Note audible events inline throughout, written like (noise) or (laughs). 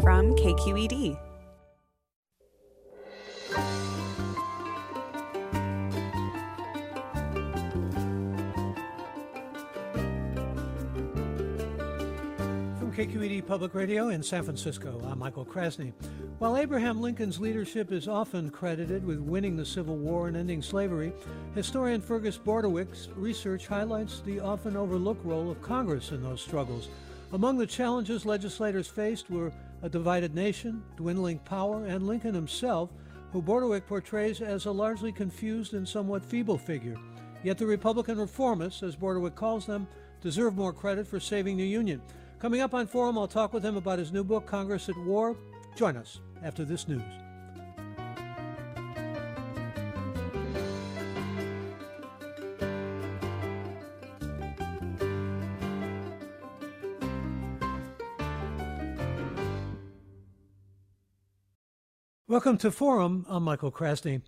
from KQED. From KQED Public Radio in San Francisco, I'm Michael Krasny. While Abraham Lincoln's leadership is often credited with winning the Civil War and ending slavery, historian Fergus Bordewich's research highlights the often overlooked role of Congress in those struggles. Among the challenges legislators faced were a divided nation, dwindling power, and Lincoln himself, who Bordewich portrays as a largely confused and somewhat feeble figure. Yet the Republican reformists, as Bordewich calls them, deserve more credit for saving the Union. Coming up on Forum, I'll talk with him about his new book, Congress at War. Join us after this news. Welcome to Forum. I'm Michael Krasny.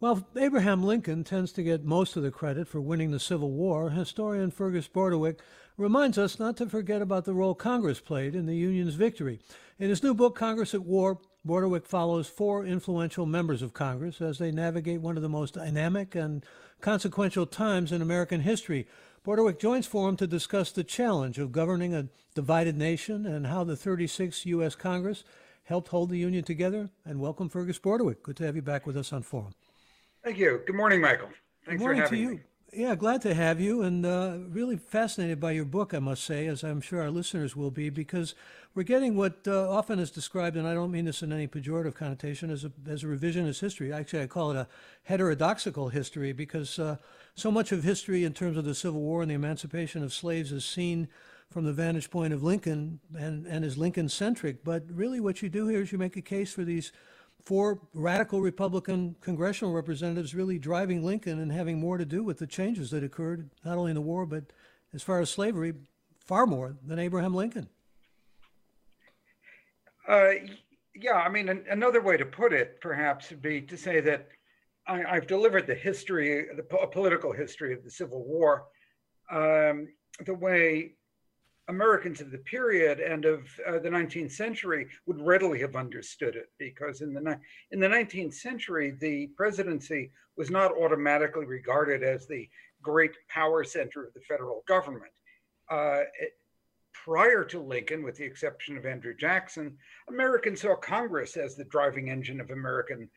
While Abraham Lincoln tends to get most of the credit for winning the Civil War, historian Fergus Bordewich reminds us not to forget about the role Congress played in the Union's victory. In his new book, Congress at War, Bordewich follows four influential members of Congress as they navigate one of the most dynamic and consequential times in American history. Bordewich joins Forum to discuss the challenge of governing a divided nation and how the 36th U.S. Congress helped hold the Union together. And welcome, Fergus Bordewich. Good to have you back with us on Forum. Thank you. Good morning, Michael. Thanks Good morning for having to you. me. Yeah, glad to have you, and uh, really fascinated by your book, I must say, as I'm sure our listeners will be, because we're getting what uh, often is described, and I don't mean this in any pejorative connotation, as a, as a revisionist history. Actually, I call it a heterodoxical history, because uh, so much of history in terms of the Civil War and the emancipation of slaves is seen from the vantage point of Lincoln and, and is Lincoln centric. But really, what you do here is you make a case for these four radical Republican congressional representatives really driving Lincoln and having more to do with the changes that occurred, not only in the war, but as far as slavery, far more than Abraham Lincoln. Uh, yeah, I mean, an, another way to put it, perhaps, would be to say that I, have delivered the history, the po- political history of the Civil War, um, the way Americans of the period and of uh, the 19th century would readily have understood it, because in the in the 19th century, the presidency was not automatically regarded as the great power center of the federal government. Uh, it, prior to Lincoln, with the exception of Andrew Jackson, Americans saw Congress as the driving engine of American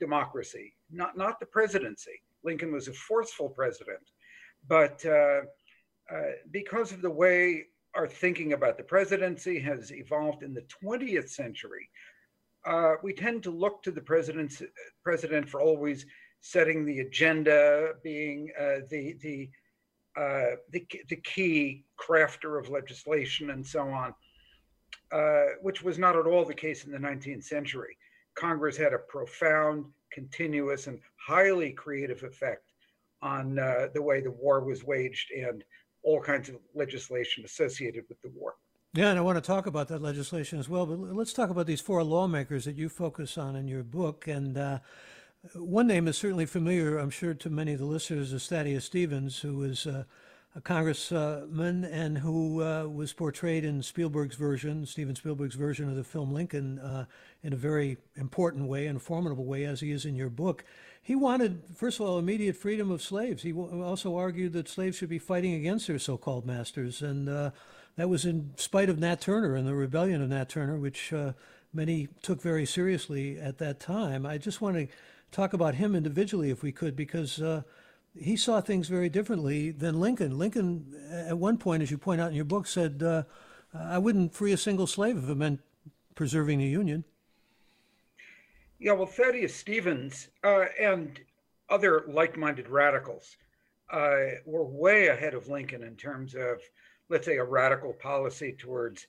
democracy, not, not the presidency. Lincoln was a forceful president. But uh, uh, because of the way our thinking about the presidency has evolved in the 20th century, uh, we tend to look to the president for always setting the agenda, being uh, the, the uh, the, the key crafter of legislation and so on, uh, which was not at all the case in the 19th century. Congress had a profound, continuous, and highly creative effect on uh, the way the war was waged and all kinds of legislation associated with the war. Yeah, and I want to talk about that legislation as well. But let's talk about these four lawmakers that you focus on in your book. And uh, one name is certainly familiar, I'm sure, to many of the listeners, is Thaddeus Stevens, who was uh, a congressman and who uh, was portrayed in Spielberg's version, Steven Spielberg's version of the film Lincoln, uh, in a very important way and formidable way, as he is in your book. He wanted, first of all, immediate freedom of slaves. He also argued that slaves should be fighting against their so called masters. And uh, that was in spite of Nat Turner and the rebellion of Nat Turner, which uh, many took very seriously at that time. I just want to talk about him individually if we could, because uh, he saw things very differently than Lincoln. Lincoln, at one point, as you point out in your book, said, uh, I wouldn't free a single slave if it meant preserving the Union. Yeah, well, Thaddeus Stevens uh, and other like minded radicals uh, were way ahead of Lincoln in terms of, let's say, a radical policy towards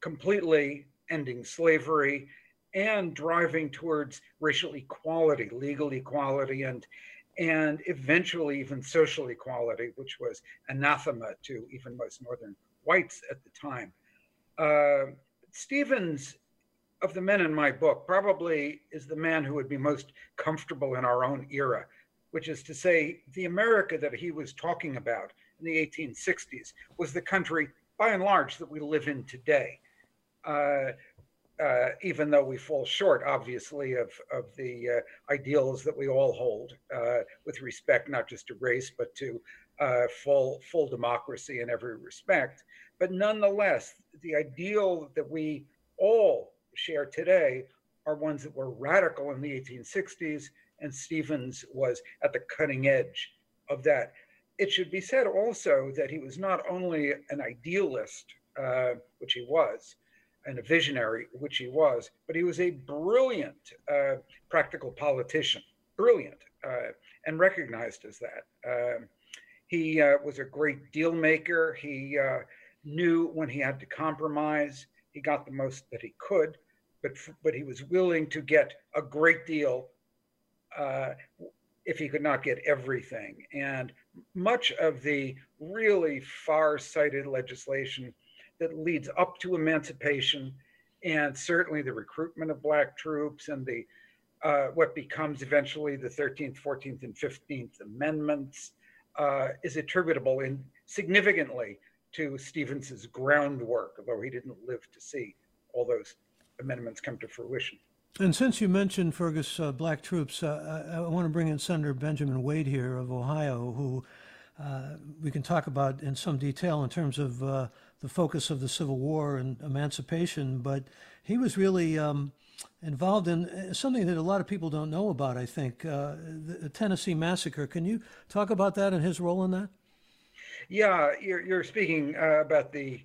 completely ending slavery and driving towards racial equality, legal equality, and and eventually even social equality, which was anathema to even most northern whites at the time. Uh, Stevens, of the men in my book, probably is the man who would be most comfortable in our own era, which is to say, the America that he was talking about in the 1860s was the country, by and large, that we live in today. Uh, uh, even though we fall short, obviously, of, of the uh, ideals that we all hold uh, with respect not just to race, but to uh, full, full democracy in every respect. But nonetheless, the ideal that we all share today are ones that were radical in the 1860s, and Stevens was at the cutting edge of that. It should be said also that he was not only an idealist, uh, which he was, and a visionary, which he was, but he was a brilliant uh, practical politician, brilliant, uh, and recognized as that. Um, he uh, was a great deal maker. He uh, knew when he had to compromise. He got the most that he could, but but he was willing to get a great deal uh, if he could not get everything. And much of the really far-sighted legislation that leads up to emancipation and certainly the recruitment of black troops and the uh, what becomes eventually the 13th, 14th, and 15th Amendments uh, is attributable in significantly to Stevens's groundwork, although he didn't live to see all those amendments come to fruition. And since you mentioned Fergus uh, black troops, uh, I, I, want to bring in Senator Benjamin Wade here of Ohio, who uh, we can talk about in some detail in terms of uh, the focus of the Civil War and emancipation. But he was really um, involved in uh, something that a lot of people don't know about. I think uh, the Tennessee massacre. Can you talk about that and his role in that? Yeah, you're, you're speaking about the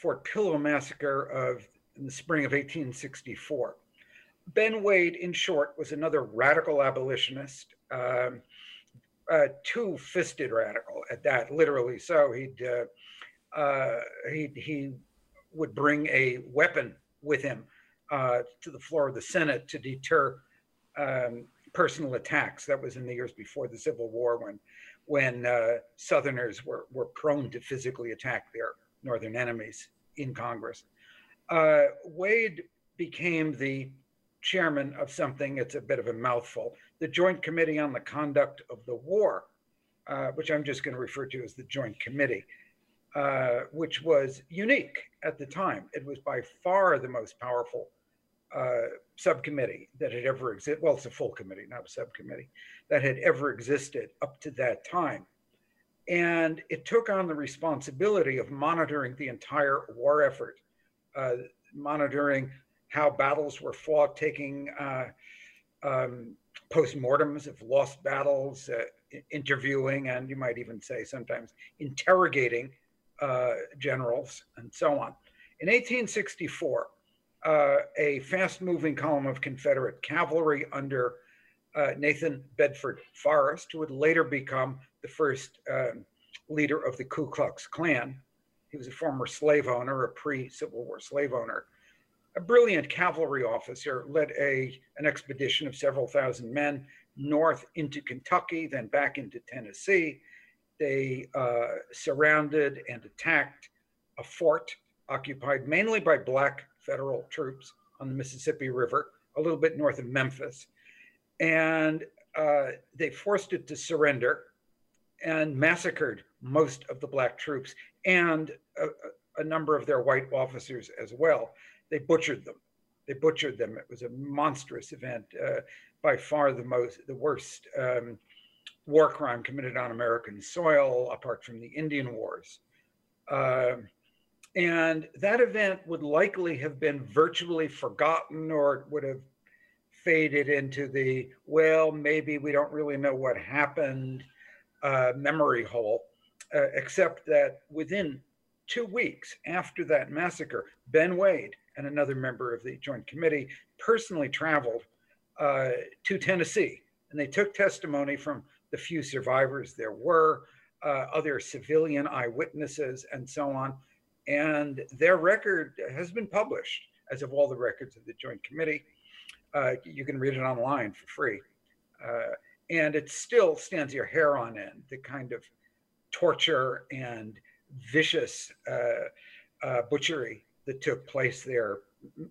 Fort Pillow massacre of in the spring of 1864. Ben Wade, in short, was another radical abolitionist, um, uh, two-fisted radical at that, literally. So he'd uh, uh, he he would bring a weapon with him uh, to the floor of the Senate to deter um, personal attacks. That was in the years before the Civil War, when when uh, Southerners were were prone to physically attack their Northern enemies in Congress. Uh, Wade became the chairman of something, it's a bit of a mouthful, the Joint Committee on the Conduct of the War, uh, which I'm just going to refer to as the Joint Committee, uh, which was unique at the time. It was by far the most powerful uh, subcommittee that had ever existed. Well, it's a full committee, not a subcommittee, that had ever existed up to that time. And it took on the responsibility of monitoring the entire war effort, uh, monitoring how battles were fought, taking uh, um, postmortems of lost battles, uh, interviewing, and you might even say sometimes interrogating uh, generals and so on. In 1864, uh, a fast moving column of Confederate cavalry under uh, Nathan Bedford Forrest, who would later become the first um, leader of the Ku Klux Klan. He was a former slave owner, a pre Civil War slave owner a brilliant cavalry officer led a, an expedition of several thousand men north into Kentucky, then back into Tennessee. They uh, surrounded and attacked a fort occupied mainly by black federal troops on the Mississippi River, a little bit north of Memphis. And uh, they forced it to surrender and massacred most of the black troops and a, a number of their white officers as well they butchered them. They butchered them. It was a monstrous event, uh, by far the most, the worst um, war crime committed on American soil, apart from the Indian Wars. Uh, and that event would likely have been virtually forgotten or it would have faded into the, well, maybe we don't really know what happened uh, memory hole, uh, except that within two weeks after that massacre, Ben Wade and another member of the Joint Committee personally traveled uh, to Tennessee, and they took testimony from the few survivors there were, uh, other civilian eyewitnesses, and so on. And their record has been published, as of all the records of the Joint Committee. Uh, you can read it online for free. Uh, and it still stands your hair on end, the kind of torture and vicious uh, uh, butchery that took place there.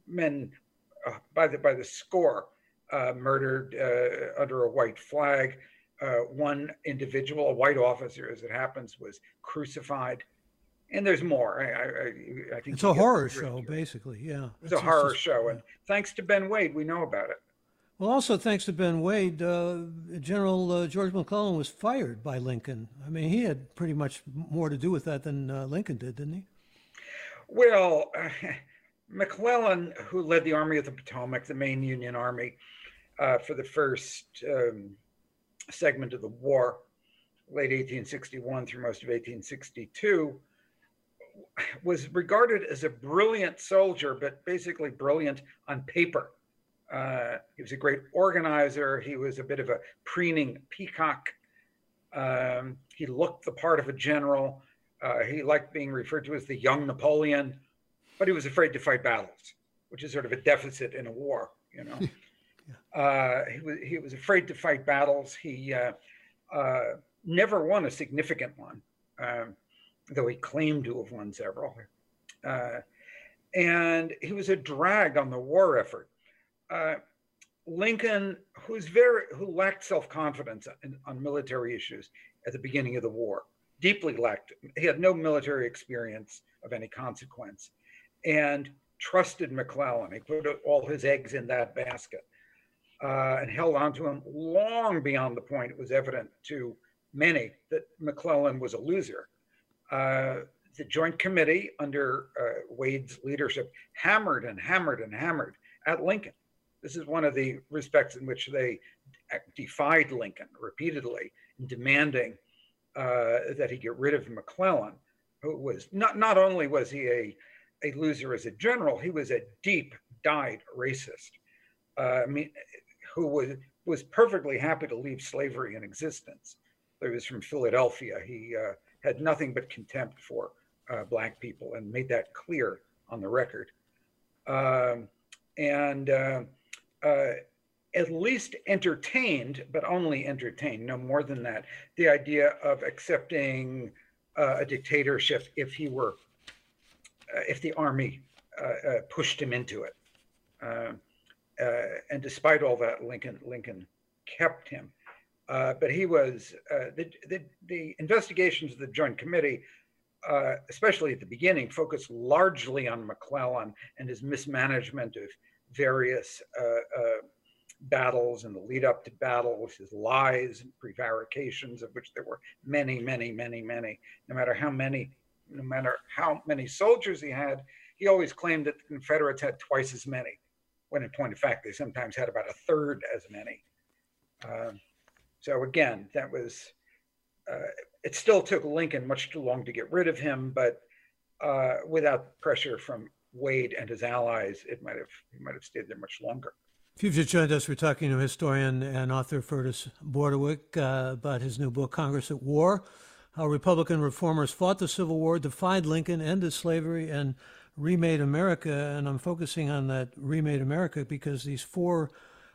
Men uh, by the by the score uh, murdered uh, under a white flag. Uh, one individual, a white officer, as it happens, was crucified, and there's more. I, I, I think it's a horror show, here. basically. Yeah, it's, it's a horror just, show, and thanks to Ben Wade, we know about it. Well, also thanks to Ben Wade, uh, General uh, George McClellan was fired by Lincoln. I mean, he had pretty much more to do with that than uh, Lincoln did, didn't he? Well, (laughs) McClellan, who led the Army of the Potomac, the main Union Army, uh, for the first um, segment of the war, late 1861 through most of 1862, was regarded as a brilliant soldier, but basically brilliant on paper. Uh, he was a great organizer. He was a bit of a preening peacock. Um, he looked the part of a general. Uh, he liked being referred to as the young Napoleon, but he was afraid to fight battles, which is sort of a deficit in a war. You know, (laughs) yeah. uh, he was he was afraid to fight battles. He uh, uh, never won a significant one, um, though he claimed to have won several. Uh, and he was a drag on the war effort uh, Lincoln, who's very who lacked self confidence on military issues at the beginning of the war, deeply lacked. He had no military experience of any consequence, and trusted McClellan. He put all his eggs in that basket uh, and held on to him long beyond the point it was evident to many that McClellan was a loser. Uh, the Joint Committee, under uh, Wade's leadership, hammered and hammered and hammered at Lincoln this is one of the respects in which they defied Lincoln repeatedly in demanding that he get rid of McClellan, who was not, not only was he a, a loser as a general, he was a deep dyed racist. Uh, I mean, who was, was perfectly happy to leave slavery in existence. He was from Philadelphia. He uh, had nothing but contempt for uh, Black people and made that clear on the record. Um, and uh, uh, at least entertained, but only entertained, no more than that, the idea of accepting uh, a dictatorship if he were, uh, if the army uh, uh, pushed him into it. Uh, and despite all that, Lincoln Lincoln kept him. but he was the, the, the investigations of the Joint Committee uh, especially at the beginning, focused largely on McClellan and his mismanagement of various uh, uh, battles and the lead up to battles, his lies and prevarications, of which there were many, many, many, many. No matter how many, no matter how many soldiers he had, he always claimed that the Confederates had twice as many. When in point of fact, they sometimes had about a third as many. Um, so again, that was. Uh, it still took Lincoln much too long to get rid of him, but uh, without pressure from Wade and his allies, it might have he might have stayed there much longer. If you've just joined us, we're talking to historian and author Fergus Bordewich uh, about his new book, Congress at War How Republican Reformers Fought the Civil War, Defied Lincoln, Ended Slavery, and Remade America. And I'm focusing on that Remade America because these four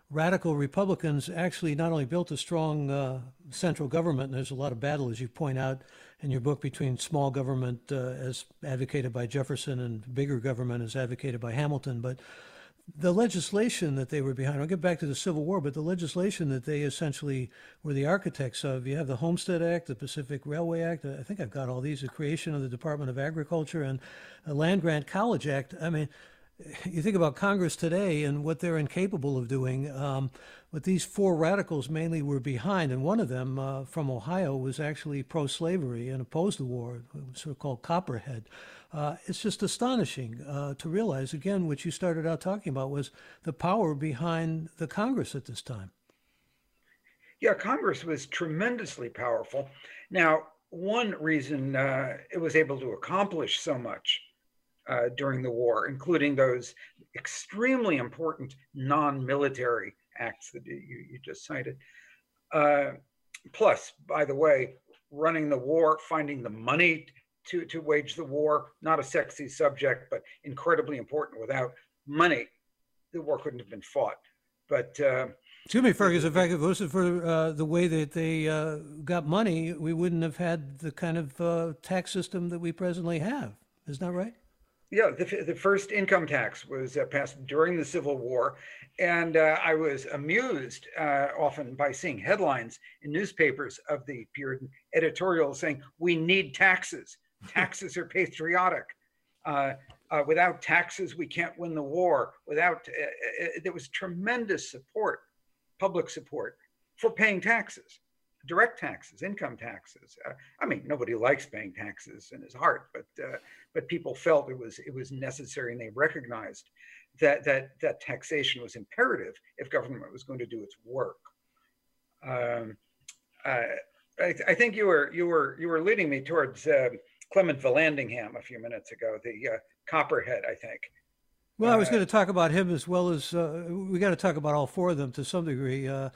radical Republicans actually not only built a strong uh, central government, and there's a lot of battle, as you point out in your book, between small government uh, as advocated by Jefferson and bigger government as advocated by Hamilton, but the legislation that they were behind, I'll get back to the Civil War, but the legislation that they essentially were the architects of, you have the Homestead Act, the Pacific Railway Act, I think I've got all these, the creation of the Department of Agriculture, and a Land Grant College Act. I mean, you think about Congress today and what they're incapable of doing. Um, but these four radicals mainly were behind, and one of them uh, from Ohio was actually pro-slavery and opposed the war, sort of called Copperhead. Uh, it's just astonishing uh, to realize, again, what you started out talking about was the power behind the Congress at this time. Yeah, Congress was tremendously powerful. Now, one reason uh, it was able to accomplish so much uh, during the war, including those extremely important non military acts that you, you just cited. Uh, plus, by the way, running the war, finding the money to, to wage the war, not a sexy subject, but incredibly important. Without money, the war couldn't have been fought. But uh, Excuse me, Fergus. In fact, if it wasn't for uh, the way that they uh, got money, we wouldn't have had the kind of uh, tax system that we presently have. Isn't that right? Yeah, the, the first income tax was uh, passed during the Civil War. And uh, I was amused uh, often by seeing headlines in newspapers of the period editorials saying, we need taxes. Taxes are patriotic. Uh, uh, without taxes, we can't win the war. Without uh, uh, there was tremendous support, public support for paying taxes, direct taxes, income taxes. Uh, I mean, nobody likes paying taxes in his heart, but uh, but people felt it was it was necessary, and they recognized that that that taxation was imperative if government was going to do its work. Um, uh, I, I, think you were you were you were leading me towards Clement Vallandigham a few minutes ago, the Copperhead, I think. Well, I was uh, going to talk about him as well as uh, we got to talk about all four of them to some degree. Uh,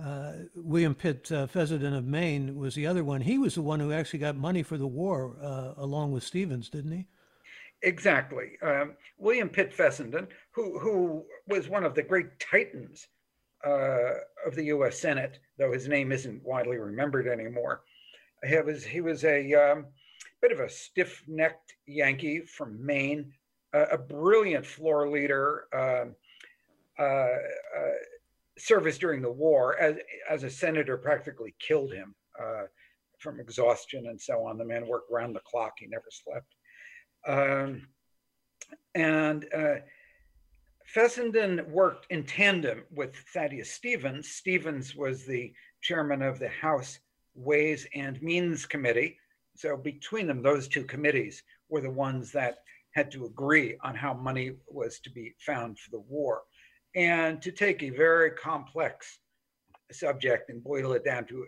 uh, William Pitt uh, Fessenden of Maine was the other one. He was the one who actually got money for the war uh, along with Stevens, didn't he? Exactly. Um, William Pitt Fessenden, who, who was one of the great titans of the U.S. Senate, though his name isn't widely remembered anymore. He was, he was a um, bit of a stiff necked Yankee from Maine, uh, a brilliant floor leader, um, uh, uh, service during the war as, as a senator practically killed him uh, from exhaustion and so on. The man worked round the clock, he never slept. Um, and uh, Fessenden worked in tandem with Thaddeus Stevens. Stevens was the chairman of the House Ways and Means Committee, so between them, those two committees were the ones that had to agree on how money was to be found for the war. And to take a very complex subject and boil it down to,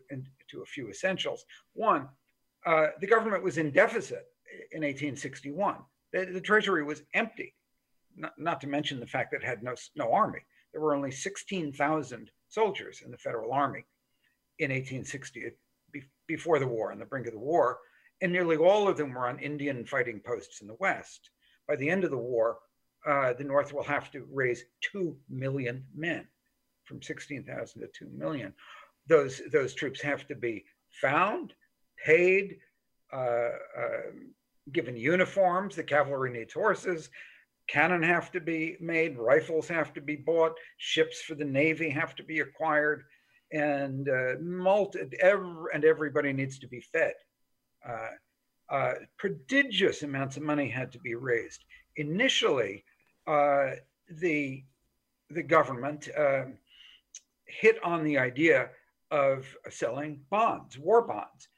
to a few essentials. One, uh, the government was in deficit in 1861. The, the Treasury was empty, not, not, to mention the fact that it had no, no army. There were only 16,000 soldiers in the Federal Army in 1860, before the war, on the brink of the war and nearly all of them were on Indian fighting posts in the West. By the end of the war, uh, the North will have to raise 2 million men from 16,000 to 2 million. Those, those troops have to be found, paid, uh, uh, given uniforms. The cavalry needs horses. Cannon have to be made, rifles have to be bought, ships for the Navy have to be acquired, and uh, multi- every, and everybody needs to be fed. Uh, uh, prodigious amounts of money had to be raised. Initially, uh, the the government um, hit on the idea of selling bonds, war bonds.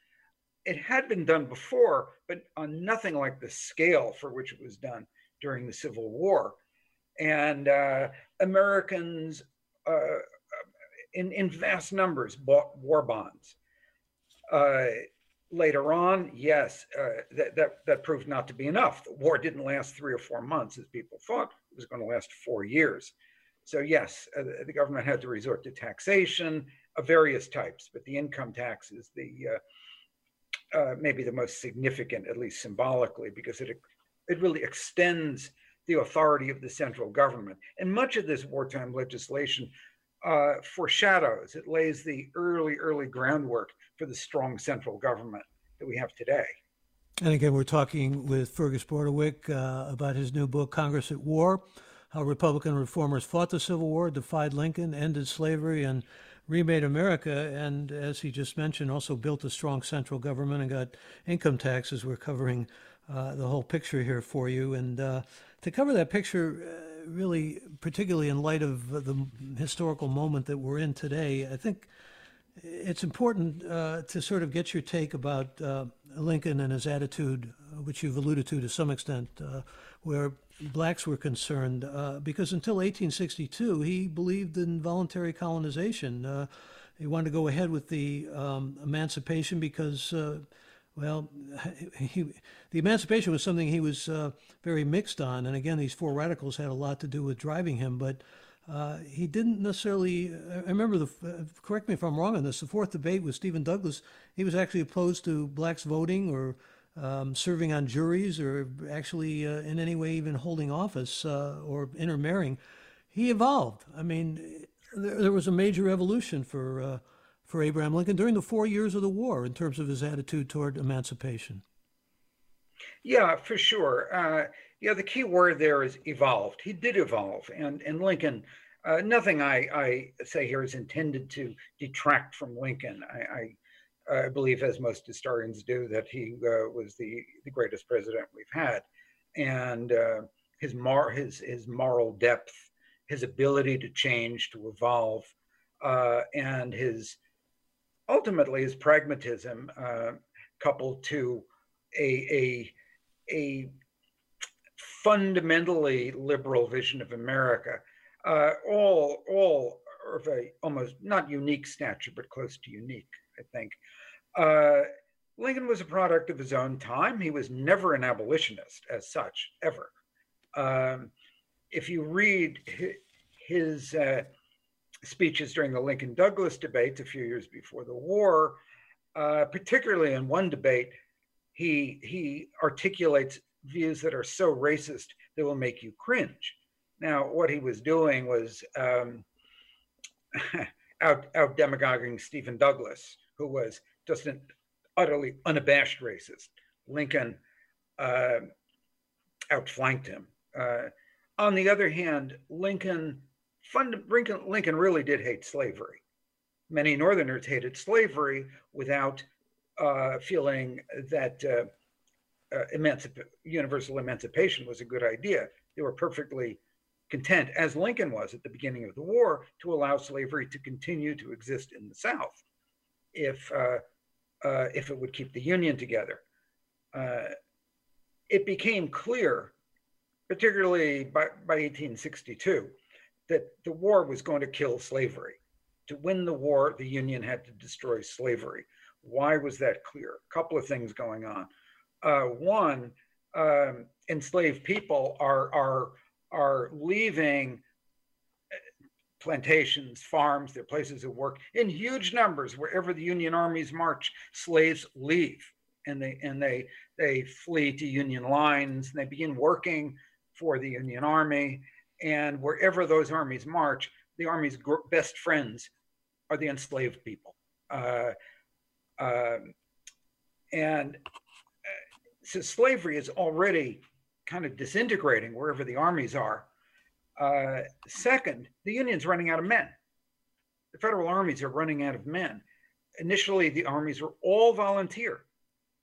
It had been done before, but on nothing like the scale for which it was done during the Civil War. And uh, Americans, uh, in, in vast numbers, bought war bonds. Uh, later on, yes, uh, that, that, that proved not to be enough. The war didn't last three or four months as people thought. It was going to last four years. So yes, uh, the government had to resort to taxation of various types, but the income tax is the uh, uh maybe the most significant, at least symbolically, because it it really extends the authority of the central government. And much of this wartime legislation uh, foreshadows, it lays the early, early groundwork for the strong central government that we have today. And again, we're talking with Fergus Bordewich uh, about his new book, Congress at War How Republican Reformers Fought the Civil War, Defied Lincoln, Ended Slavery, and Remade America. And as he just mentioned, also built a strong central government and got income taxes. We're covering uh, the whole picture here for you. And uh, to cover that picture, uh, really, particularly in light of the historical moment that we're in today, I think it's important uh, to sort of get your take about uh, Lincoln and his attitude, uh, which you've alluded to to some extent, uh, where blacks were concerned, uh, because until 1862 he believed in voluntary colonization. Uh, he wanted to go ahead with the um, emancipation because, well, (laughs) he, the emancipation was something he was very mixed on, and again, these four radicals had a lot to do with driving him, but. Uh, he didn't necessarily. I remember the. Uh, correct me if I'm wrong on this. The fourth debate with Stephen Douglas, he was actually opposed to blacks voting or um, serving on juries or actually uh, in any way even holding office uh, or intermarrying. He evolved. I mean, there, there was a major evolution for uh, for Abraham Lincoln during the four years of the war in terms of his attitude toward emancipation. Yeah, for sure. Yeah, the key word there is evolved. He did evolve, and and Lincoln. Uh, nothing I, I say here is intended to detract from Lincoln. I, I believe, as most historians do, that he uh, was the, the greatest president we've had. And uh, his, mar- his, his moral depth, his ability to change, to evolve, uh, and his ultimately his pragmatism uh, coupled to a, a, a fundamentally liberal vision of America, uh, all, all of a almost not unique stature, but close to unique, I think. Uh, Lincoln was a product of his own time. He was never an abolitionist as such, ever. Um, if you read his uh, speeches during the Lincoln Douglas debates a few years before the war, uh, particularly in one debate, he, he articulates views that are so racist that will make you cringe. Now, what he was doing was um, (laughs) out, out demagoguing Stephen Douglas, who was just an utterly unabashed racist. Lincoln uh, outflanked him. Uh, on the other hand, Lincoln, fund, Lincoln, really did hate slavery. Many Northerners hated slavery without uh, feeling that uh, emancip- universal emancipation was a good idea. They were perfectly content, as Lincoln was at the beginning of the war, to allow slavery to continue to exist in the South if, uh, uh, if it would keep the Union together. Uh, it became clear, particularly by, by 1862, that the war was going to kill slavery. To win the war, the Union had to destroy slavery. Why was that clear? A couple of things going on. Uh, one, um, enslaved people are, are are leaving plantations, farms, their places of work in huge numbers. Wherever the Union armies march, slaves leave and they and they they flee to Union lines and they begin working for the Union Army. And wherever those armies march, the army's best friends are the enslaved people. Uh, uh, and so slavery is already kind of disintegrating wherever the armies are. Uh, second, the Union's running out of men. The federal armies are running out of men. Initially, the armies were all volunteer.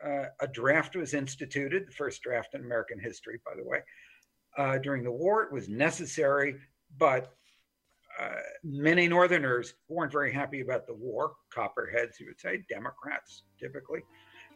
Uh, a draft was instituted, the first draft in American history, by the way. Uh, during the war, it was necessary, but uh, many Northerners weren't very happy about the war, copperheads, you would say, Democrats typically,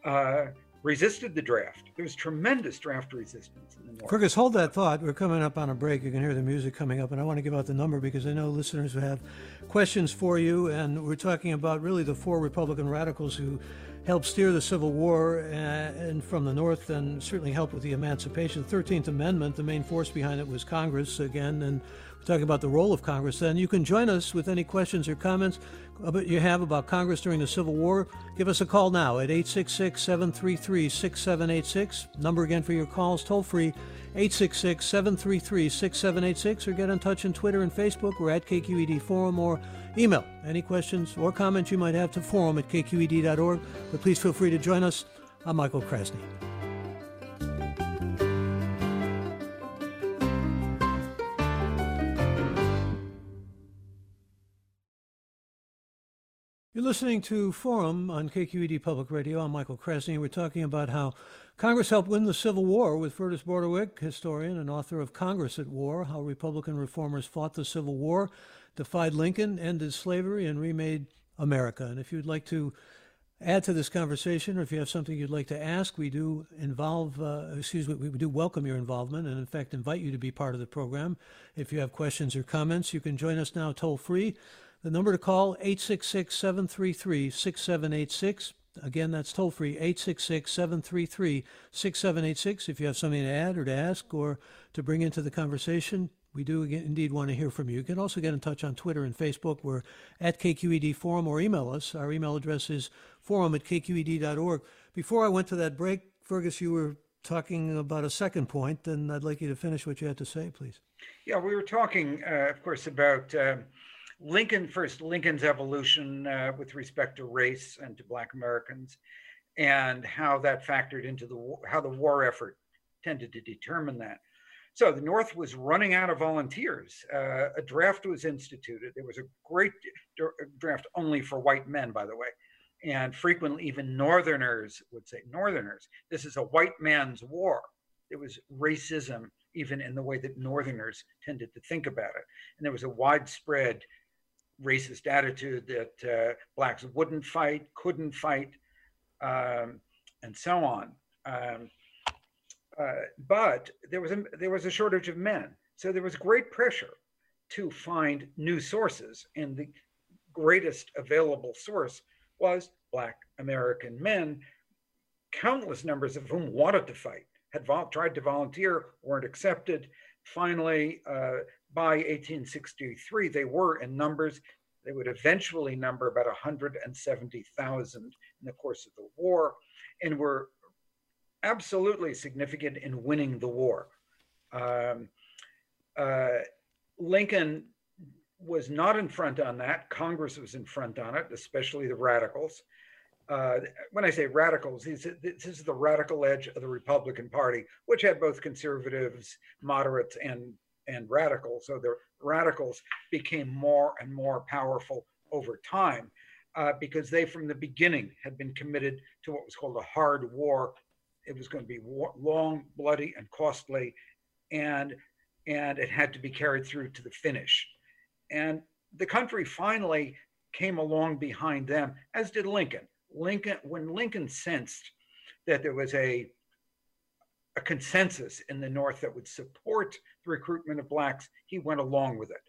uh, resisted the draft. There was tremendous draft resistance in the North. Fergus, hold that thought. We're coming up on a break. You can hear the music coming up, and I want to give out the number because I know listeners who have questions for you. And we're talking about really the four Republican radicals who helped steer the Civil War uh, and from the North and certainly helped with the emancipation. The 13th Amendment, the main force behind it was Congress again, and talking about the role of Congress then. You can join us with any questions or comments uh, you have about Congress during the Civil War. Give us a call now at 866 733 6786. Number again for your calls, toll free 866 733 6786, or get in touch on Twitter and Facebook. We're at KQED Forum or email any questions or comments you might have to forum at kqed.org. But please feel free to join us. I'm Michael Krasny. You're listening to Forum on KQED Public Radio. I'm Michael Krasny. We're talking about how Congress helped win the Civil War with Fergus Bordewich, historian and author of Congress at War, how Republican reformers fought the Civil War, defied Lincoln, ended slavery, and remade America. And if you'd like to add to this conversation, or if you have something you'd like to ask, we do involve, uh, excuse me, we do welcome your involvement and in fact invite you to be part of the program. If you have questions or comments, you can join us now toll free the number to call, 866-733-6786. Again, that's toll free, 866-733-6786. If you have something to add or to ask or to bring into the conversation, we do indeed want to hear from you. You can also get in touch on Twitter and Facebook. We're at KQED Forum or email us. Our email address is forum at kqed.org. Before I went to that break, Fergus, you were talking about a second point, and I'd like you to finish what you had to say, please. Yeah, we were talking, uh, of course, about uh, Lincoln first, Lincoln's evolution uh, with respect to race and to Black Americans, and how that factored into the how the war effort tended to determine that. So the North was running out of volunteers. Uh, a draft was instituted. There was a great draft only for white men, by the way. and frequently even Northerners would say, Northerners, this is a white man's war. It was racism, even in the way that Northerners tended to think about it. And there was a widespread racist attitude that uh, blacks wouldn't fight, couldn't fight, um, and so on. Um, uh, but there was a there was a shortage of men, so there was great pressure to find new sources, and the greatest available source was Black American men, countless numbers of whom wanted to fight, had vol- tried to volunteer, weren't accepted. Finally, uh, by 1863, they were in numbers. They would eventually number about 170,000 in the course of the war and were absolutely significant in winning the war. Um, uh, Lincoln was not in front on that. Congress was in front on it, especially the radicals. Uh, when I say radicals, this is the radical edge of the Republican Party, which had both conservatives, moderates, and and radicals. So the radicals became more and more powerful over time uh, because they, from the beginning, had been committed to what was called a hard war. It was going to be war, long, bloody, and costly, and and it had to be carried through to the finish. And the country finally came along behind them, as did Lincoln. Lincoln, when Lincoln sensed that there was a a consensus in the North that would support the recruitment of blacks, he went along with it.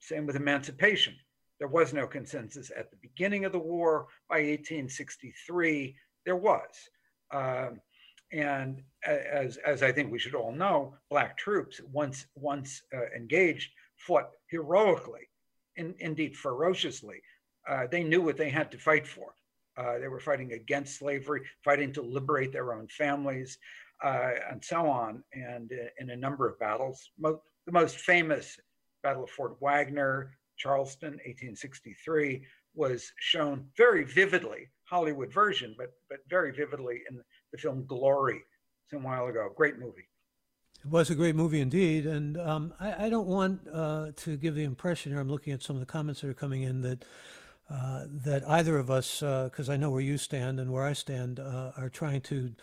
Same with emancipation. There was no consensus at the beginning of the war. By 1863, there was. Um, and as, as I think we should all know, black troops, once, once uh, engaged, fought heroically, in, indeed ferociously. Uh, they knew what they had to fight for. Uh, they were fighting against slavery, fighting to liberate their own families, uh, and so on, and uh, in a number of battles. Mo- the most famous Battle of Fort Wagner, Charleston, 1863, was shown very vividly, Hollywood version, but but very vividly in the film Glory some while ago. Great movie. It was a great movie indeed, and um, I, I, don't want uh, to give the impression here. I'm looking at some of the comments that are coming in that uh, that either of us, because uh, I know where you stand and where I stand, uh, are trying to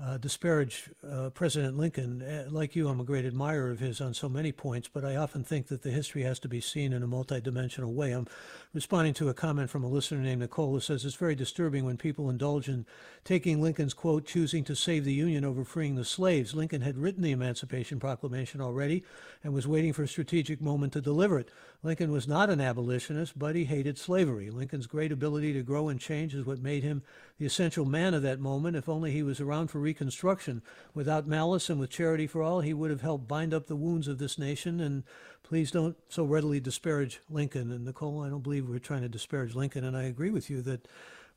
uh, disparage uh, President Lincoln. Uh, like you, I'm a great admirer of his on so many points, but I often think that the history has to be seen in a multidimensional way. I'm responding to a comment from a listener named Nicole who says it's very disturbing when people indulge in taking Lincoln's quote, choosing to save the Union over freeing the slaves. Lincoln had written the Emancipation Proclamation already and was waiting for a strategic moment to deliver it. Lincoln was not an abolitionist, but he hated slavery. Lincoln's great ability to grow and change is what made him the essential man of that moment. If only he was around for Reconstruction. Without malice and with charity for all, he would have helped bind up the wounds of this nation. And please don't so readily disparage Lincoln. And Nicole, I don't believe we're trying to disparage Lincoln. And I agree with you that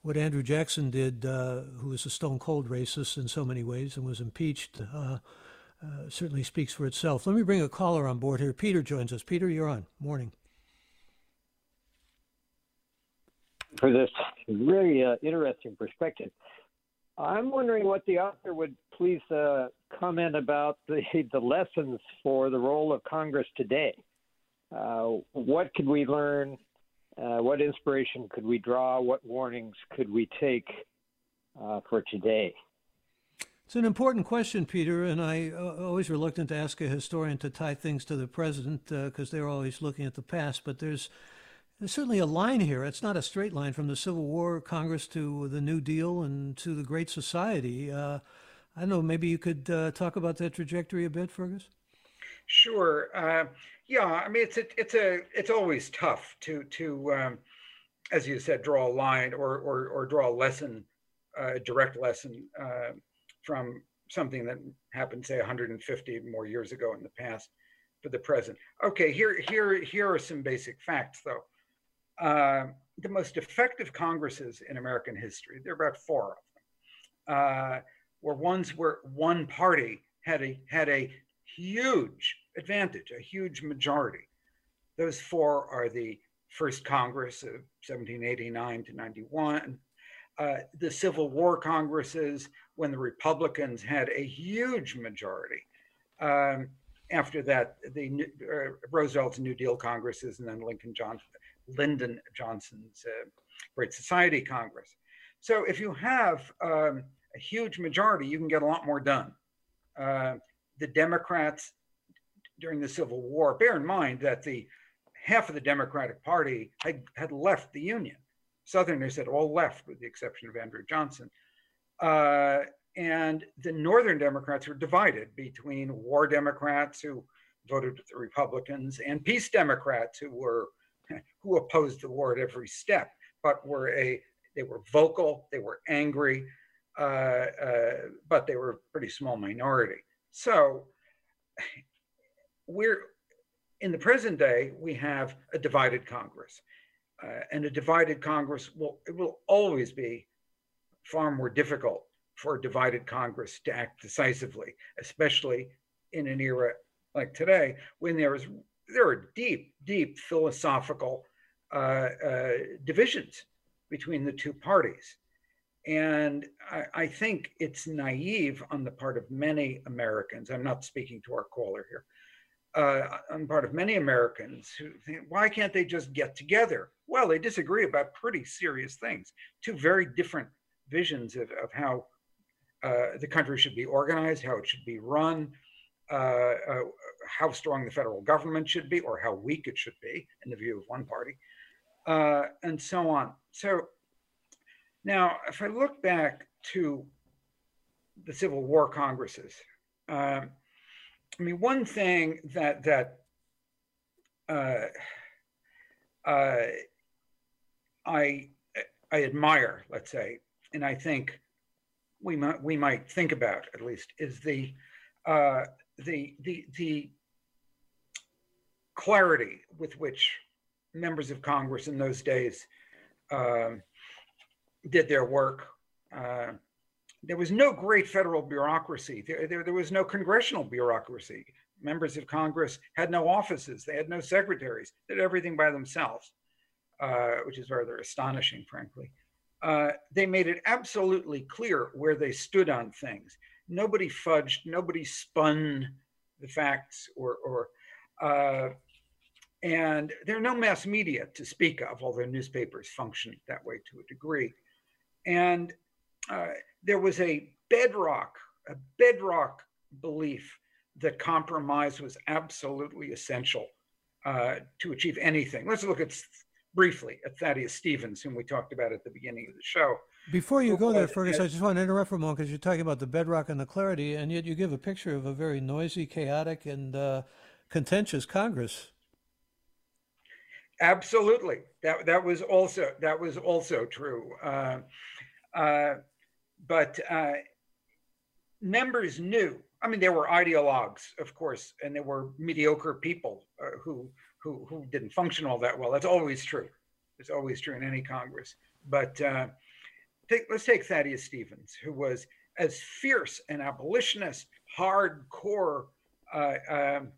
what Andrew Jackson did, uh, who was a stone cold racist in so many ways and was impeached, uh, uh, certainly speaks for itself. Let me bring a caller on board here. Peter joins us. Peter, you're on. Morning. For this very uh, interesting perspective. I'm wondering what the author would please uh, comment about the, (laughs) the lessons for the role of Congress today. Uh, what could we learn? Uh, what inspiration could we draw? What warnings could we take uh, for today? It's an important question, Peter, and I uh, always reluctant to ask a historian to tie things to the present because uh, they're always looking at the past. But there's there's certainly a line here. It's not a straight line from the Civil War, Congress to the New Deal, and to the Great Society. Uh, I don't know. Maybe you could uh, talk about that trajectory a bit, Fergus. Sure. Uh, yeah. I mean, it's a, it's a it's always tough to to um, as you said, draw a line or or, or draw a lesson, a direct lesson uh, from something that happened, say, 150 more years ago in the past for the present. Okay, here, here, here are some basic facts, though. Uh, the most effective Congresses in American history, there are about four of them, uh, were ones where one party had a had a huge advantage, a huge majority. Those four are the first Congress of 1789 to 91, uh, the Civil War Congresses when the Republicans had a huge majority. Um, after that, the uh, Roosevelt's New Deal Congresses and then Lincoln Johnson, Lyndon Johnson's uh, Great Society Congress. So if you have um, a huge majority, you can get a lot more done. Uh, the Democrats during the Civil War, bear in mind that the half of the Democratic Party had, had left the Union. Southerners had all left, with the exception of Andrew Johnson. Uh, and the Northern Democrats were divided between war Democrats who voted with the Republicans and peace Democrats who were who opposed the war at every step, but were a they were vocal, they were angry, uh, uh, but they were a pretty small minority. So we're in the present day we have a divided Congress, uh, and a divided Congress will it will always be far more difficult for a divided Congress to act decisively, especially in an era like today when there is there are deep, deep philosophical uh, uh, divisions between the two parties. And I, I, think it's naive on the part of many Americans. I'm not speaking to our caller here. Uh, on the part of many Americans who think, why can't they just get together? Well, they disagree about pretty serious things. Two very different visions of, of how uh, the country should be organized, how it should be run, uh, uh, how strong the federal government should be, or how weak it should be, in the view of one party, uh, and so on. So now, if I look back to the Civil War Congresses, um, I mean, one thing that that uh, uh, I I admire, let's say, and I think we might we might think about at least is the uh, the the the clarity with which members of Congress in those days um, did their work. Uh, there was no great federal bureaucracy. There, there, there, was no congressional bureaucracy. Members of Congress had no offices. They had no secretaries. Did everything by themselves, uh, which is rather astonishing, frankly. Uh, they made it absolutely clear where they stood on things. Nobody fudged, nobody spun the facts, or, or uh, and there are no mass media to speak of, although newspapers function that way to a degree. And uh, there was a bedrock, a bedrock belief that compromise was absolutely essential uh, to achieve anything. Let's look at briefly at Thaddeus Stevens, whom we talked about at the beginning of the show. Before you go there, Fergus, I just want to interrupt for a moment because you're talking about the bedrock and the clarity, and yet you give a picture of a very noisy, chaotic, and uh, contentious Congress. Absolutely, that that was also that was also true. Uh, uh, but uh, members knew. I mean, there were ideologues, of course, and there were mediocre people uh, who who who didn't function all that well. That's always true. It's always true in any Congress. But uh, take, let's take Thaddeus Stevens, who was as fierce an abolitionist, hardcore, uh, um,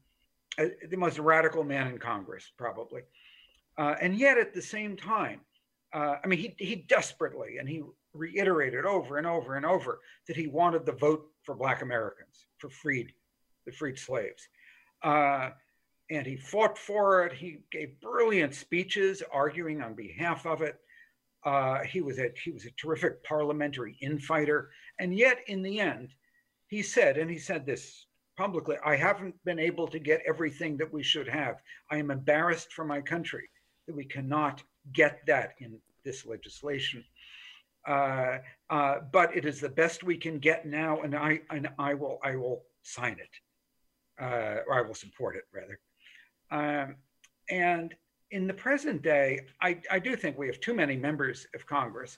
uh, the most radical man in Congress, probably. Uh, and yet, at the same time, uh, I mean, he, he desperately and he reiterated over and over and over that he wanted the vote for Black Americans, for freed, the freed slaves. Uh, and he fought for it. He gave brilliant speeches arguing on behalf of it. Uh, he was a he was a terrific parliamentary infighter, and yet in the end, he said, and he said this publicly: "I haven't been able to get everything that we should have. I am embarrassed for my country that we cannot get that in this legislation." Uh, uh, but it is the best we can get now, and I and I will I will sign it, uh, or I will support it rather. Um, and in the present day, I, I do think we have too many members of Congress,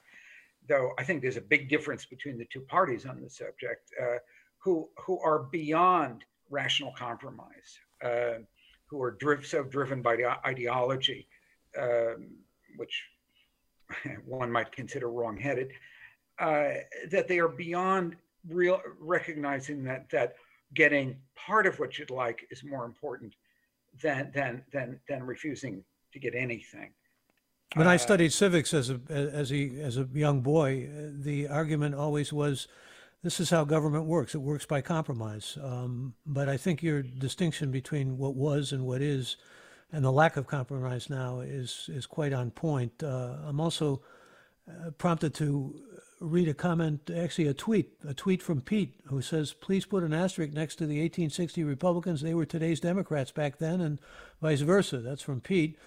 though I think there's a big difference between the two parties on the subject, uh, who, who are beyond rational compromise, uh, who are so driven by the ideology, um, which (laughs) one might consider wrongheaded, uh, that they are beyond real recognizing that that getting part of what you'd like is more important than than than than refusing to get anything. When uh, I studied civics as a as a as a young boy, the argument always was, "This is how government works. It works by compromise." Um, but I think your distinction between what was and what is, and the lack of compromise now is is quite on point. Uh, I'm also uh, prompted to read a comment, actually a tweet, a tweet from Pete, who says, "Please put an asterisk next to the 1860 Republicans. They were today's Democrats back then, and vice versa." That's from Pete.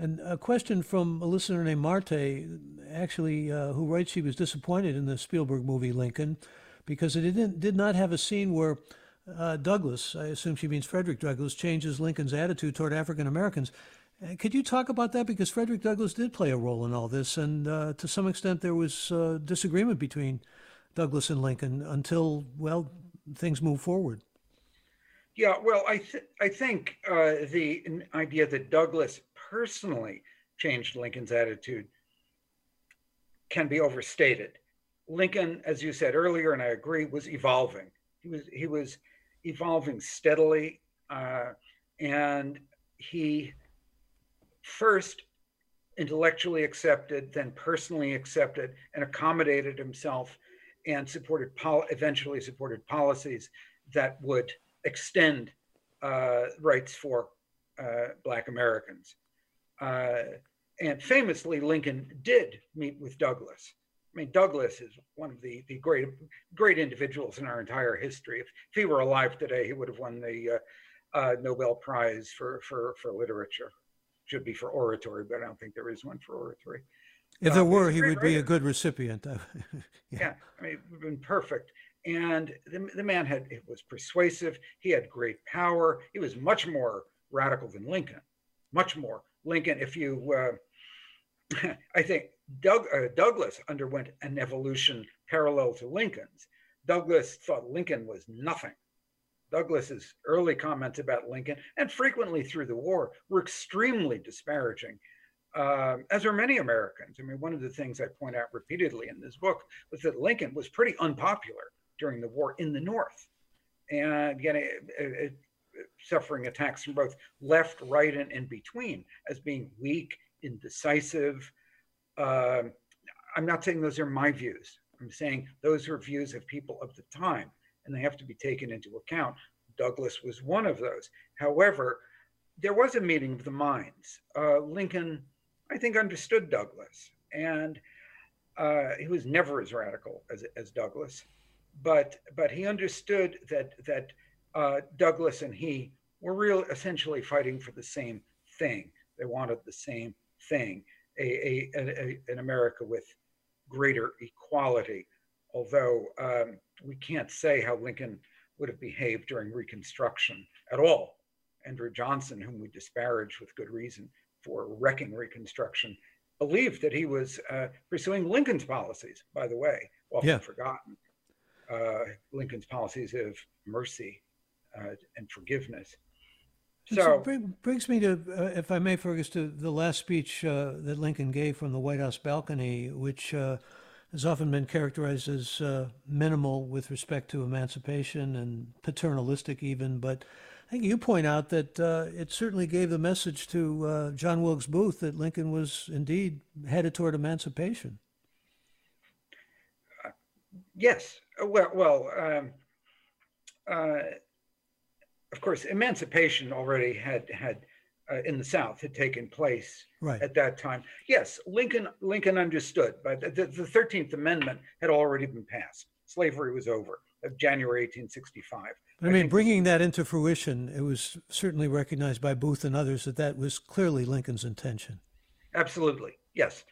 And a question from a listener named Marte, actually, uh, who writes she was disappointed in the Spielberg movie Lincoln because it didn't did not have a scene where uh, Douglas, I assume she means Frederick Douglass, changes Lincoln's attitude toward African Americans. Uh, could you talk about that? Because Frederick Douglass did play a role in all this, and uh, to some extent there was uh, disagreement between Douglass and Lincoln until, well, things moved forward. Yeah, well, I th- I think uh, the idea that Douglass personally changed Lincoln's attitude can be overstated. Lincoln, as you said earlier, and I agree, was evolving. He was he was evolving steadily, uh, and he first intellectually accepted, then personally accepted, and accommodated himself, and supported pol- eventually supported policies that would extend uh, rights for uh, Black Americans. Uh, and famously, Lincoln did meet with Douglass. I mean, Douglass is one of the, the great great individuals in our entire history. If, if he were alive today, he would have won the uh, uh, Nobel Prize for, for, for literature. Should be for oratory, but I don't think there is one for oratory. If there uh, were, he would writer. be a good recipient. (laughs) yeah. yeah. I mean, it would have been perfect. And the, the man had it was persuasive. He had great power. He was much more radical than Lincoln, much more. Lincoln, if you, uh, (laughs) I think Doug, uh, Douglass underwent an evolution parallel to Lincoln's. Douglass thought Lincoln was nothing. Douglass's early comments about Lincoln, and frequently through the war, were extremely disparaging, um, as are many Americans. I mean, one of the things I point out repeatedly in this book was that Lincoln was pretty unpopular during the war in the North, and again, it, it, suffering attacks from both left, right, and in between as being weak, indecisive. Uh, I'm not saying those are my views. I'm saying those are views of people of the time, and they have to be taken into account. Douglass was one of those. However, there was a meeting of the minds. Uh, Lincoln, I think, understood Douglass, and uh, he was never as radical as, as Douglass, but but he understood that that uh, Douglass and he were real essentially fighting for the same thing. They wanted the same thing, a, a, a an America with greater equality. Although um, we can't say how Lincoln would have behaved during Reconstruction at all. Andrew Johnson, whom we disparage with good reason for wrecking Reconstruction, believed that he was uh, pursuing Lincoln's policies, by the way, often yeah. forgotten. Uh, Lincoln's policies of mercy uh, and forgiveness. So, so brings me to, uh, if I may, Fergus, to the last speech uh, that Lincoln gave from the White House balcony, which uh, has often been characterized as uh, minimal with respect to emancipation and paternalistic, even. But I think you point out that uh, it certainly gave the message to uh, John Wilkes Booth that Lincoln was indeed headed toward emancipation. yes. Well, well. Um, of course, emancipation already had had uh, in the South had taken place right. at that time. Yes, Lincoln Lincoln understood, but the, 13th Amendment had already been passed. Slavery was over of January 1865. I, I mean, bringing that into fruition, it was certainly recognized by Booth and others that that was clearly Lincoln's intention. Absolutely, yes.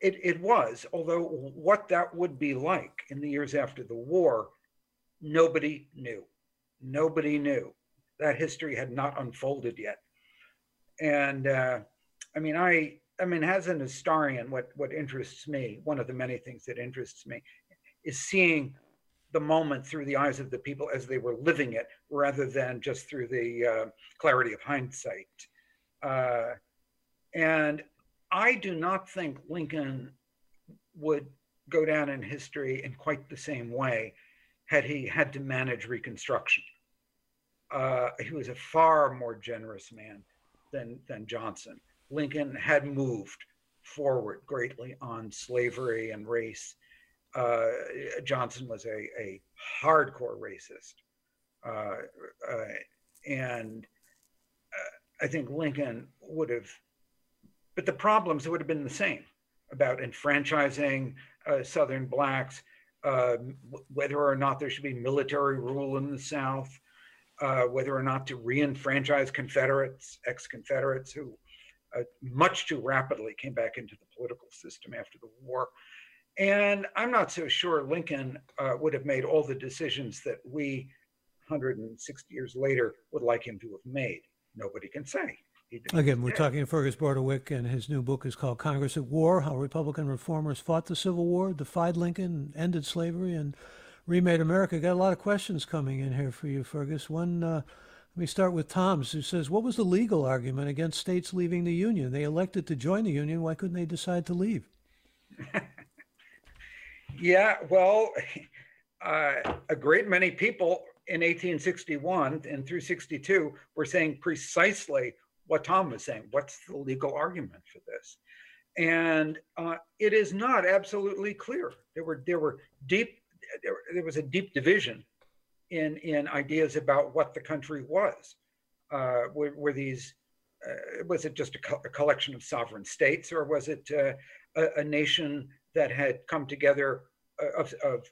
It, it was, although what that would be like in the years after the war, nobody knew. Nobody knew that history had not unfolded yet. And uh, I mean, I I mean, as an historian, what what interests me, one of the many things that interests me, is seeing the moment through the eyes of the people as they were living it, rather than just through the uh, clarity of hindsight. Uh, and I do not think Lincoln would go down in history in quite the same way had he had to manage Reconstruction uh, he was a far more generous man than, than Johnson. Lincoln had moved forward greatly on slavery and race. Uh, Johnson was a, a hardcore racist. Uh, uh and uh, I think Lincoln would have, but the problems would have been the same about enfranchising, uh, Southern blacks, uh, whether or not there should be military rule in the South, uh, whether or not to re-enfranchise Confederates, ex-Confederates who uh, much too rapidly came back into the political system after the war. And I'm not so sure Lincoln uh, would have made all the decisions that we 160 years later would like him to have made. Nobody can say. Again, we're talking to Fergus Bordewich, and his new book is called Congress at War How Republican Reformers Fought the Civil War, Defied Lincoln, Ended Slavery, and Remade America. Got a lot of questions coming in here for you, Fergus. One, uh, let me start with Tom's, who says, What was the legal argument against states leaving the Union? They elected to join the Union. Why couldn't they decide to leave? (laughs) yeah, well, (laughs) uh, a great many people in 1861 and through 62 were saying precisely what Tom was saying. What's the legal argument for this? And uh, it is not absolutely clear. There were there were deep there, there was a deep division in in ideas about what the country was. Uh, were, were, these uh, was it just a, co- a, collection of sovereign states, or was it uh, a, a, nation that had come together uh, of, of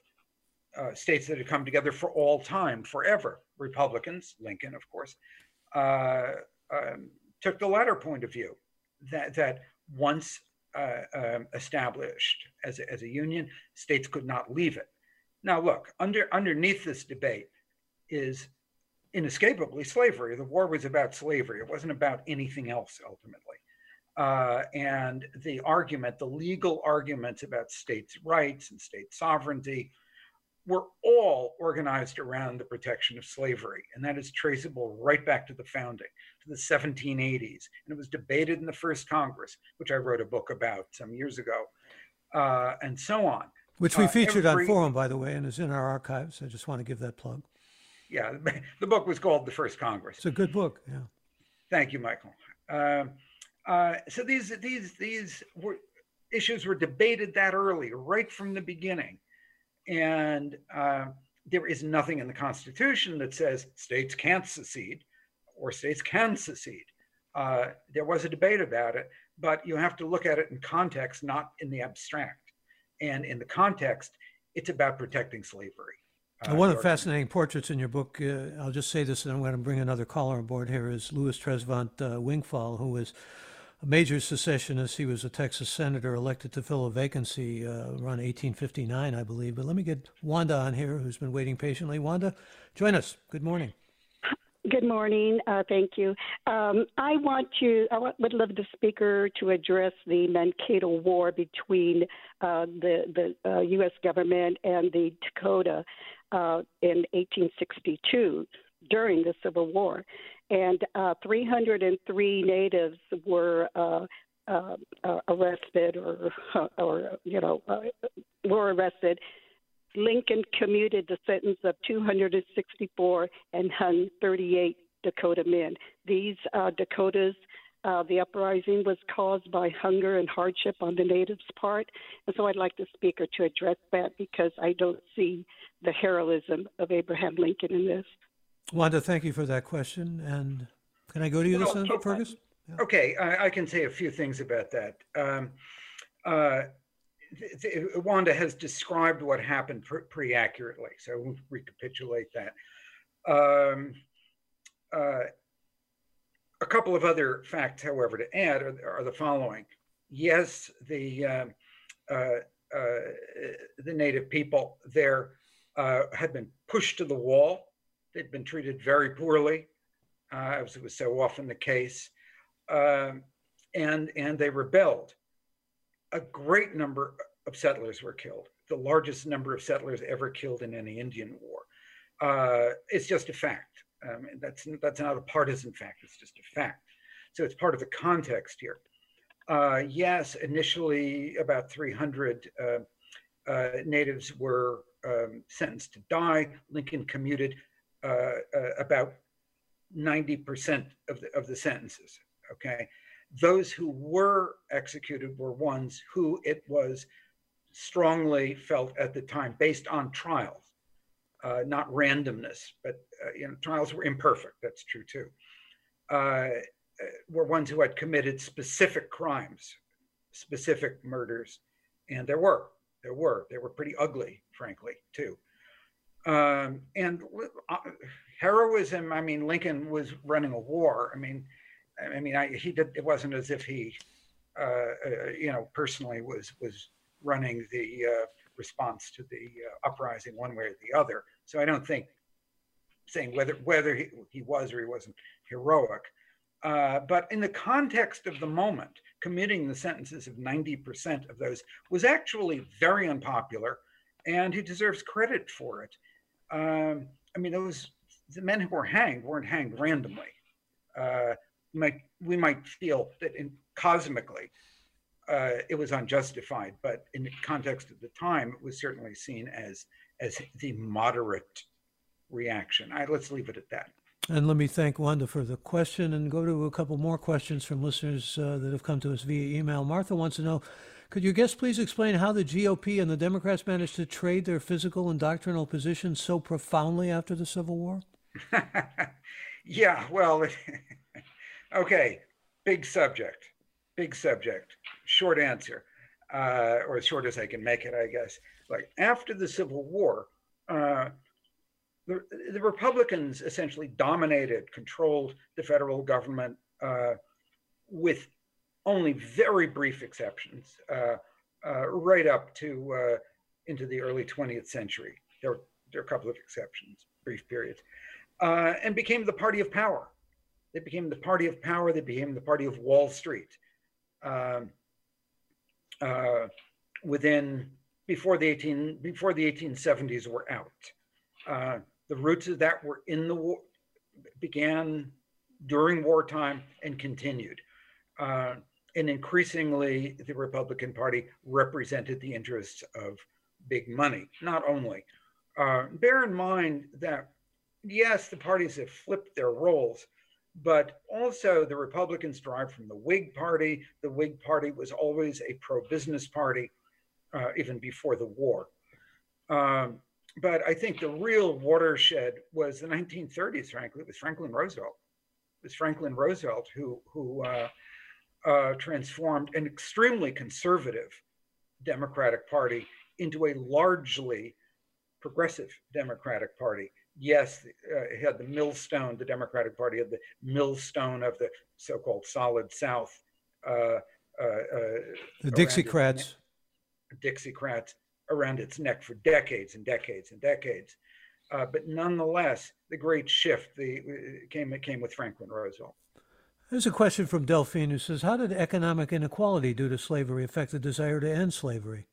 uh, states that had come together for all time, forever? Republicans, Lincoln, of course, um, took the latter point of view that that once uh, um, established as a, as a union, states could not leave it. Now, look, under underneath this debate is inescapably slavery. The war was about slavery. It wasn't about anything else ultimately. Uh, and the argument, the legal arguments about states' rights and state sovereignty, were all organized around the protection of slavery. And that is traceable right back to the founding, to the 1780s. And it was debated in the first Congress, which I wrote a book about some years ago, uh, and so on. Which we uh, featured every, on Forum, by the way, and is in our archives. I just want to give that plug. Yeah, (laughs) the book was called The First Congress. It's a good book. Yeah. Thank you, Michael. Um, uh, so these these these were, issues were debated that early, right from the beginning. And uh, there is nothing in the Constitution that says states can't secede or states can secede. Uh, there was a debate about it, but you have to look at it in context, not in the abstract. And in the context, it's about protecting slavery. Uh, one of the fascinating portraits in your book, uh, I'll just say this and I'm going to bring another caller on board here, is Louis Trezevant uh, Wigfall, who was a major secessionist. He was a Texas senator elected to fill a vacancy uh, around 1859, I believe. But let me get Wanda on here, who's been waiting patiently. Wanda, join us. Good morning. Good morning. Uh, thank you. Um, I want to. I would love the speaker to address the Mankato War between uh, the the U.S. Uh, government and the Dakota uh, in 1862 during the Civil War and uh, 303 natives were uh, arrested or, (laughs) or you know, were arrested. Lincoln commuted the sentence of 264 and hung 38 Dakota men. These uh, Dakotas, the uprising was caused by hunger and hardship on the natives' part. And so I'd like the speaker to address that because I don't see the heroism of Abraham Lincoln in this. Wanda, thank you for that question. And can I go to you well, this, okay. Fergus? Yeah. Okay, I, I, can say a few things about that. Um, uh, th- th- Wanda has described what happened pr- pretty accurately, so we'll recapitulate that. Um, uh, a couple of other facts, however, to add are, are the following. Yes, the uh, uh, uh the native people there uh, had been pushed to the wall They'd been treated very poorly, uh, as was so often the case, um, and, and they rebelled. A great number of settlers were killed, the largest number of settlers ever killed in any Indian war. Uh, it's just a fact. Um, that's, that's not a partisan fact, it's just a fact. So it's part of the context here. Uh, yes, initially about 300 uh, uh, natives were um, sentenced to die. Lincoln commuted uh, uh, about 90% of the, of the sentences. Okay. Those who were executed were ones who it was strongly felt at the time, based on trials, uh, not randomness, but uh, you know, trials were imperfect. That's true too. Uh, uh, were ones who had committed specific crimes, specific murders, and there were There were. They were pretty ugly, frankly, too. Um, and uh, heroism. I mean, Lincoln was running a war. I mean, I mean, I, he did. It wasn't as if he, uh, uh, you know, personally was was running the uh, response to the uh, uprising one way or the other. So I don't think saying whether whether he, he was or he wasn't heroic. Uh, but in the context of the moment, committing the sentences of 90% of those was actually very unpopular, and he deserves credit for it. Um, I mean, those the men who were hanged weren't hanged randomly. Uh, might, we might feel that in, cosmically uh, it was unjustified, but in the context of the time, it was certainly seen as as the moderate reaction. I, let's leave it at that. And let me thank Wanda for the question and go to a couple more questions from listeners uh, that have come to us via email. Martha wants to know Could your guest please explain how the GOP and the Democrats managed to trade their physical and doctrinal positions so profoundly after the Civil War? (laughs) yeah, well, (laughs) okay, big subject, big subject. Short answer, uh, or as short as I can make it, I guess. Like after the Civil War, uh, the, the Republicans essentially dominated, controlled the federal government uh, with only very brief exceptions, uh, uh, right up to uh, into the early 20th century. There, there are a couple of exceptions, brief periods, uh, and became the party of power. They became the party of power. They became the party of Wall Street. Um, uh, within before the 18 before the 1870s were out the roots of that were in the war, began during wartime and continued. Uh, and increasingly, the Republican Party represented the interests of big money, not only. Uh, bear in mind that, yes, the parties have flipped their roles, but also the Republicans derived from the Whig Party. The Whig Party was always a pro business party, uh, even before the war. Um, but I think the real watershed was the 1930s. Frankly, it was Franklin Roosevelt. It was Franklin Roosevelt who who uh, uh, transformed an extremely conservative Democratic Party into a largely progressive Democratic Party. Yes, uh, it had the millstone. The Democratic Party had the millstone of the so-called Solid South. Uh, uh, uh, the Dixiecrats. Dixiecrats around its neck for decades and decades and decades. Uh, but nonetheless, the great shift the, came, came with Franklin Roosevelt. There's a question from Delphine who says, How did economic inequality due to slavery affect the desire to end slavery?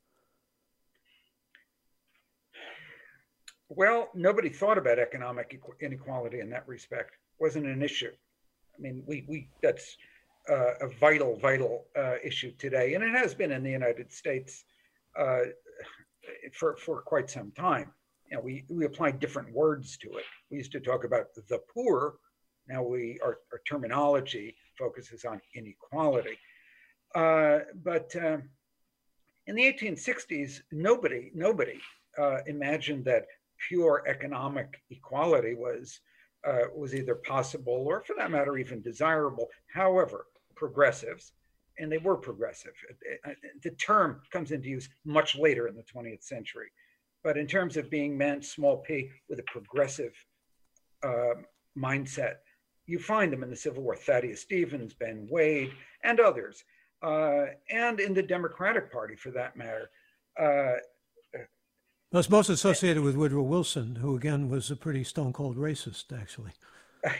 Well, nobody thought about economic inequality in that respect. Wasn't an issue. I mean, we, we that's uh, a vital, vital uh, issue today, and it has been in the United States uh, for, for quite some time. You know, we, we apply different words to it. We used to talk about the poor. Now we our, our terminology focuses on inequality. Uh, but uh, in the 1860s, nobody nobody uh, imagined that pure economic equality was uh, was either possible or, for that matter, even desirable. However, progressives and they were progressive. The term comes into use much later in the 20th century. But in terms of being meant small p with a progressive uh, mindset, you find them in the Civil War Thaddeus Stevens, Ben Wade, and others, uh, and in the Democratic Party for that matter. Uh, it's most associated with Woodrow Wilson, who again was a pretty stone cold racist, actually. (laughs)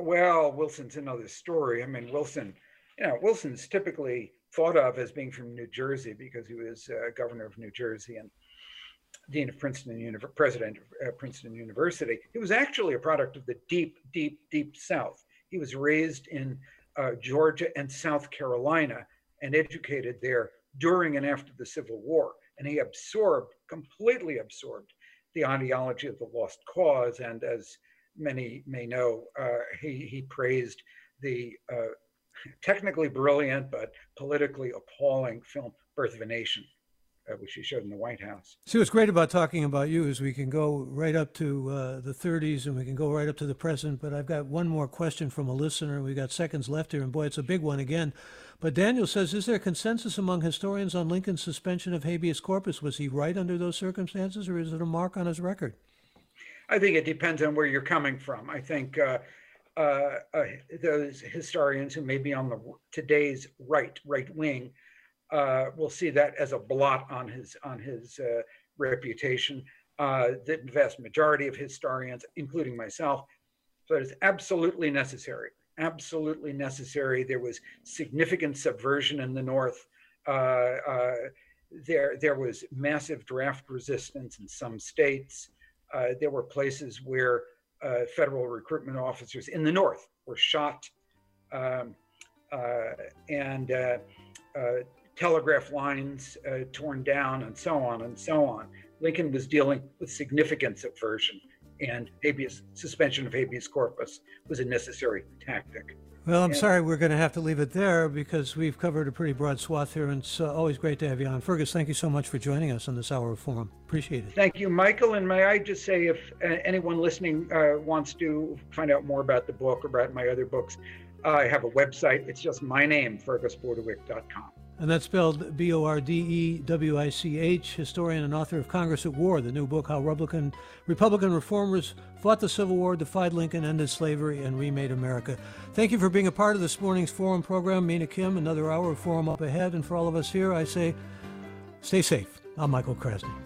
Well, Wilson's another story. I mean, Wilson you know, Wilson's typically thought of as being from New Jersey because he was uh, governor of New Jersey and dean of Princeton University, president of uh, Princeton University. He was actually a product of the deep, deep, deep South. He was raised in uh, Georgia and South Carolina and educated there during and after the Civil War. And he absorbed, completely absorbed, the ideology of the lost cause. And as many may know, uh, he, he praised the uh, technically brilliant but politically appalling film Birth of a Nation. Uh, which she showed in the White House. See, what's great about talking about you is we can go right up to uh, the 30s and we can go right up to the present. But I've got one more question from a listener. We've got seconds left here, and boy, it's a big one again. But Daniel says, Is there consensus among historians on Lincoln's suspension of habeas corpus? Was he right under those circumstances, or is it a mark on his record? I think it depends on where you're coming from. I think uh, uh, uh, those historians who may be on the today's right, right wing, uh, will see that as a blot on his on his uh, reputation. Uh, the vast majority of historians, including myself, so it is absolutely necessary. Absolutely necessary. There was significant subversion in the North. there, there was massive draft resistance in some states. Uh, there were places where uh, federal recruitment officers in the North were shot, um, uh, and uh, uh, telegraph lines torn down, and so on and so on. Lincoln was dealing with significant subversion, and habeas suspension of habeas corpus was a necessary tactic. Well, I'm sorry we're going to have to leave it there because we've covered a pretty broad swath here, and it's uh, always great to have you on. Fergus, thank you so much for joining us on this hour of forum. Appreciate it. Thank you, Michael. And may I just say, if uh, anyone listening uh, wants to find out more about the book or about my other books, I have a website. It's just my name, fergusbordewich.com. And that's spelled B O R D E W I C H, historian and author of Congress at War, the new book, How Republican, Republican Reformers Fought the Civil War, Defied Lincoln, Ended Slavery, and Remade America. Thank you for being a part of this morning's Forum program. Mina Kim, another hour of Forum up ahead. And for all of us here, I say stay safe. I'm Michael Krasny.